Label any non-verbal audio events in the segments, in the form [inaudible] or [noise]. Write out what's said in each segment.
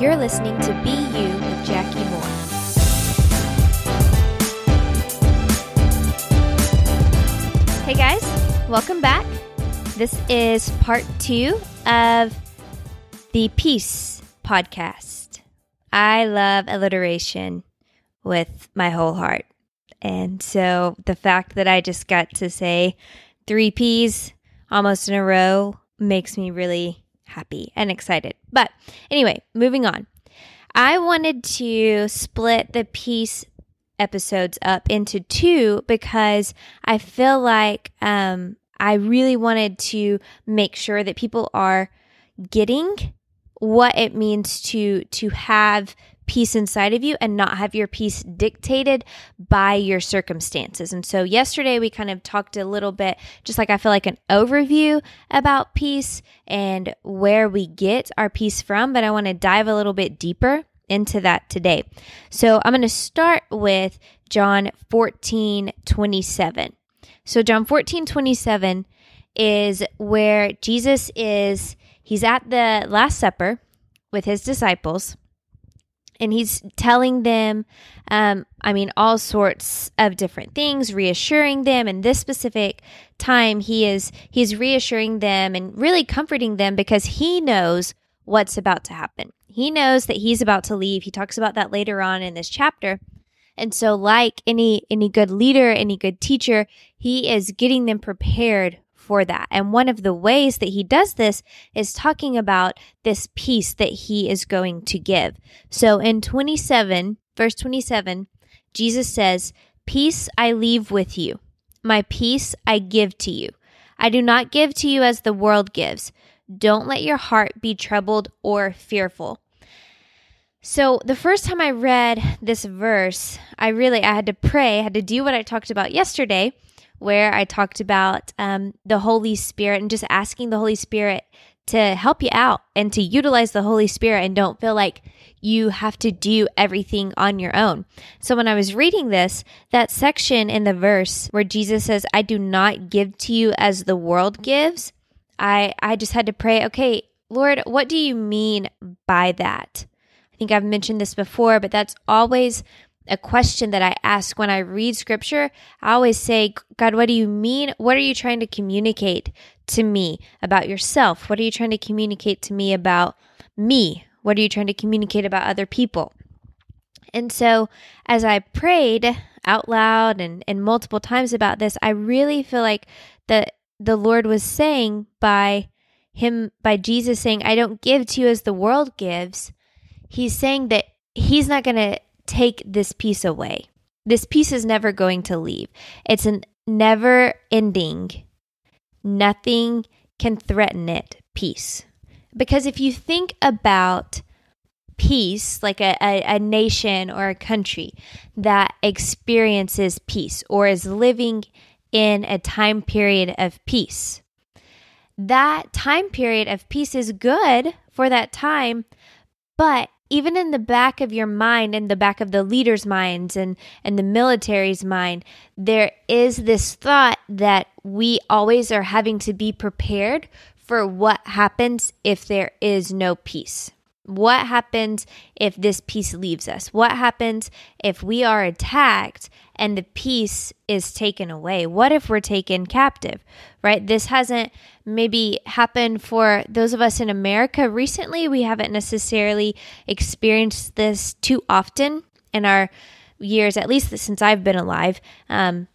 You're listening to Be You with Jackie Moore. Hey guys, welcome back. This is part two of the Peace podcast. I love alliteration with my whole heart. And so the fact that I just got to say three P's almost in a row makes me really happy and excited. But anyway, moving on. I wanted to split the peace episodes up into two because I feel like um, I really wanted to make sure that people are getting what it means to to have peace inside of you and not have your peace dictated by your circumstances. And so yesterday we kind of talked a little bit, just like I feel like an overview about peace and where we get our peace from, but I want to dive a little bit deeper into that today. So I'm going to start with John 14 27. So John 14 27 is where Jesus is, he's at the Last Supper with his disciples and he's telling them um, i mean all sorts of different things reassuring them. And this specific time he is he's reassuring them and really comforting them because he knows what's about to happen. He knows that he's about to leave. He talks about that later on in this chapter. And so like any any good leader any good teacher he is getting them prepared for that. And one of the ways that he does this is talking about this peace that he is going to give. So in 27, verse 27, Jesus says, Peace I leave with you, my peace I give to you. I do not give to you as the world gives. Don't let your heart be troubled or fearful. So the first time I read this verse, I really I had to pray, I had to do what I talked about yesterday, where I talked about um, the Holy Spirit and just asking the Holy Spirit to help you out and to utilize the Holy Spirit and don't feel like you have to do everything on your own. So when I was reading this, that section in the verse where Jesus says, I do not give to you as the world gives, I, I just had to pray, okay, Lord, what do you mean by that? I think I've mentioned this before, but that's always a question that I ask when I read scripture. I always say, God, what do you mean? What are you trying to communicate to me about yourself? What are you trying to communicate to me about me? What are you trying to communicate about other people? And so, as I prayed out loud and, and multiple times about this, I really feel like that the Lord was saying by him, by Jesus saying, I don't give to you as the world gives, he's saying that he's not going to take this peace away. This peace is never going to leave. It's a never ending, nothing can threaten it peace. Because if you think about peace, like a, a, a, nation or a country that experiences peace or is living in a time period of peace, that time period of peace is good for that time, but even in the back of your mind in the back of the leaders' minds and, and the military's mind, there is this thought that we always are having to be prepared for what happens if there is no peace. What happens if this peace leaves us? What happens if we are attacked and the peace is taken away? What if we're taken captive, right? This hasn't maybe happened for those of us in America recently. We haven't necessarily experienced this too often in our years, at least since I've been alive. Um,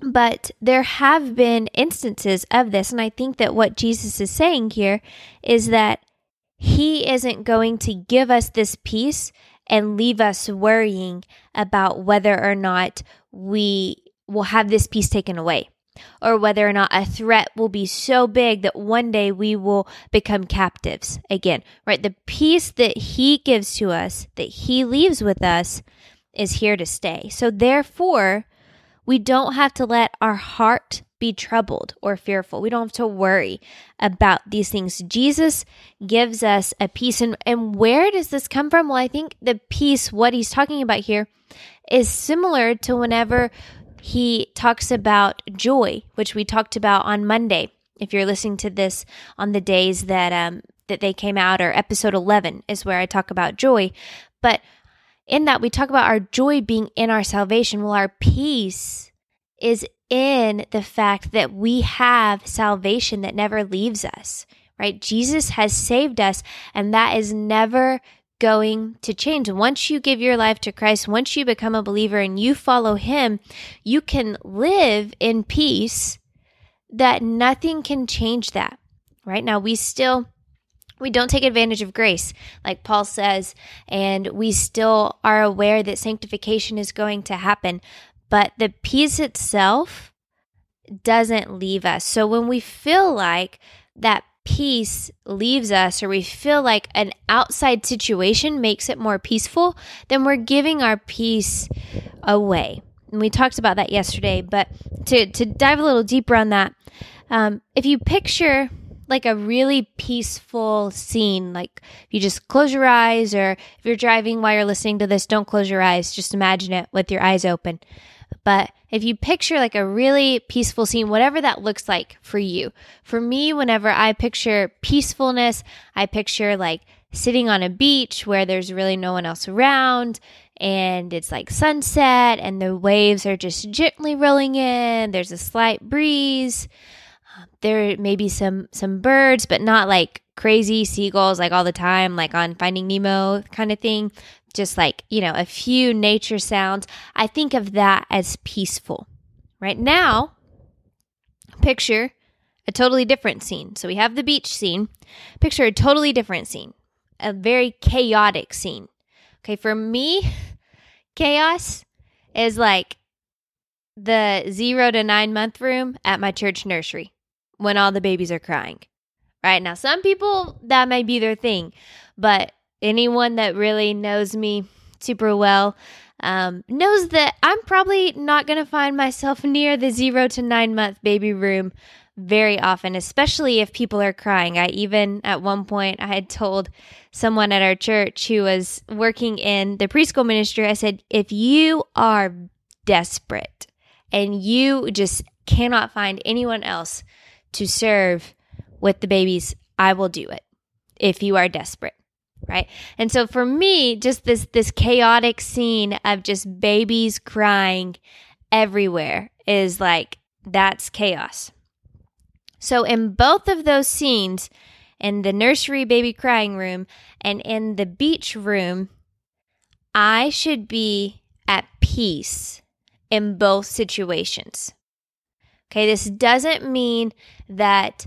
but there have been instances of this. And I think that what Jesus is saying here is that he isn't going to give us this peace and leave us worrying about whether or not we will have this peace taken away or whether or not a threat will be so big that one day we will become captives again, right? The peace that He gives to us, that He leaves with us, is here to stay. So, therefore, we don't have to let our heart be troubled or fearful. We don't have to worry about these things. Jesus gives us a peace. And, and where does this come from? Well, I think the peace, what he's talking about here, is similar to whenever he talks about joy, which we talked about on Monday. If you're listening to this on the days that um, that they came out, or episode 11 is where I talk about joy. But in that, we talk about our joy being in our salvation. Well, our peace is in the fact that we have salvation that never leaves us, right? Jesus has saved us, and that is never going to change. Once you give your life to Christ, once you become a believer and you follow Him, you can live in peace that nothing can change that. Right now, we still. We don't take advantage of grace, like Paul says, and we still are aware that sanctification is going to happen. But the peace itself doesn't leave us. So when we feel like that peace leaves us or we feel like an outside situation makes it more peaceful, then we're giving our peace away. And we talked about that yesterday, but to, to dive a little deeper on that, um, if you picture like a really peaceful scene, like if you just close your eyes, or if you're driving while you're listening to this, don't close your eyes, just imagine it with your eyes open. But if you picture like a really peaceful scene, whatever that looks like for you, for me, whenever I picture peacefulness, I picture like sitting on a beach where there's really no one else around and it's like sunset and the waves are just gently rolling in. There's a slight breeze. Um, there may be some some birds, but not like crazy seagulls like all the time, like on Finding Nemo kind of thing just like, you know, a few nature sounds. I think of that as peaceful. Right now, picture a totally different scene. So we have the beach scene. Picture a totally different scene, a very chaotic scene. Okay, for me, [laughs] chaos is like the zero to nine month room at my church nursery when all the babies are crying. Right now, some people that may be their thing, but anyone that really knows me super well um, knows that I'm probably not going to find myself [laughs] near the zero to nine month baby room very often, especially if people are crying. I even at one point I had told someone at our church who was working in the preschool ministry, I said, if you are desperate and you just cannot find anyone else to serve with the babies, I will do it if you are desperate right? And so for me just this this chaotic scene of just babies crying everywhere is like that's chaos. So in both of those scenes in the nursery baby crying room and in the beach room i should be at peace in both situations. Okay this doesn't mean that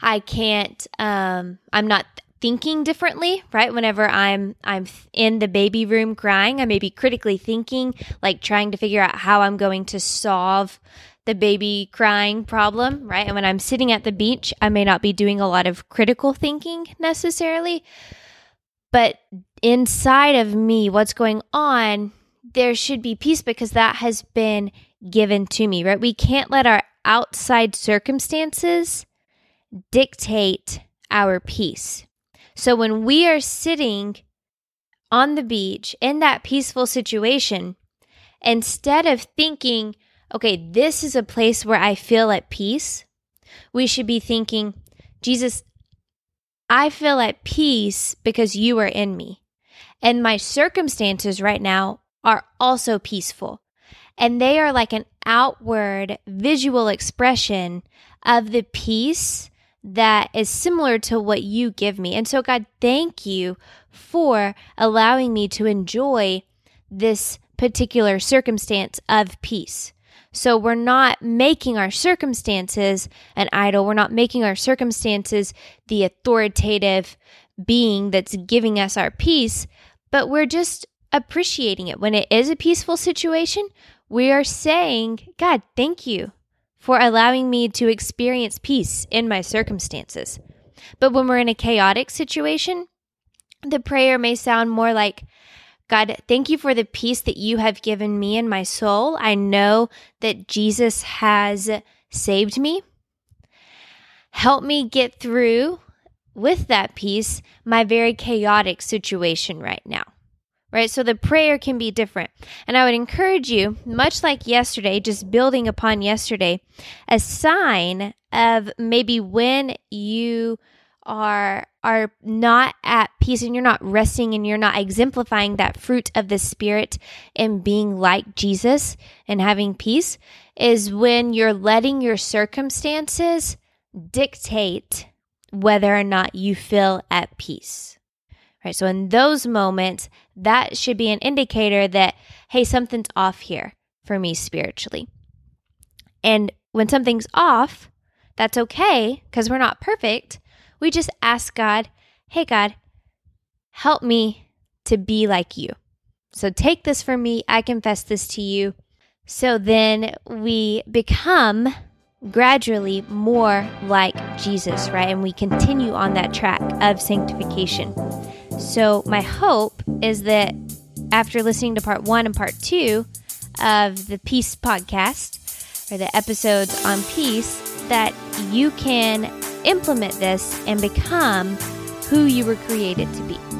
i can't um i'm not thinking differently, right? Whenever I'm I'm in the baby room crying, I may be critically thinking, like trying to figure out how I'm going to solve the baby crying problem, right? And when I'm sitting at the beach, I may not be doing a lot of critical thinking necessarily. But inside of me, what's going on, there should be peace because that has been given to me, right? We can't let our outside circumstances dictate our peace. So when we are sitting on the beach in that peaceful situation, instead of thinking, okay, this is a place where I feel at peace, we should be thinking, Jesus, I feel at peace because you are in me. And my circumstances right now are also peaceful. And they are like an outward visual expression of the peace that is similar to what you give me. And so, God, thank you for allowing me to enjoy this particular circumstance of peace. So, we're not making our circumstances an idol. We're not making our circumstances the authoritative being that's giving us our peace, but we're just appreciating it. When it is a peaceful situation, we are saying, God, thank you for allowing me to experience peace in my circumstances. But when we're in a chaotic situation, the prayer may sound more like, God, thank you for the peace that you have given me in my soul. I know that Jesus has saved me. Help me get through with that peace my very chaotic situation right now right? So the prayer can be different. And I would encourage you, much like yesterday, just building upon yesterday, a sign of maybe when you are are not at peace and you're not resting and you're not exemplifying that fruit of the spirit and being like Jesus and having peace is when you're letting your circumstances dictate whether or not you feel at peace. Right? So in those moments, that should be an indicator that hey, something's off here for me spiritually. And when something's off, that's okay because we're not perfect we just ask God, hey, God, help me to be like you. So take this from me. I confess this to you. So then we become gradually more like Jesus, right? And we continue on that track of sanctification. So my hope is that after listening to part one and part two of the Peace podcast, or the episodes on peace, that you can implement this and become who you were created to be.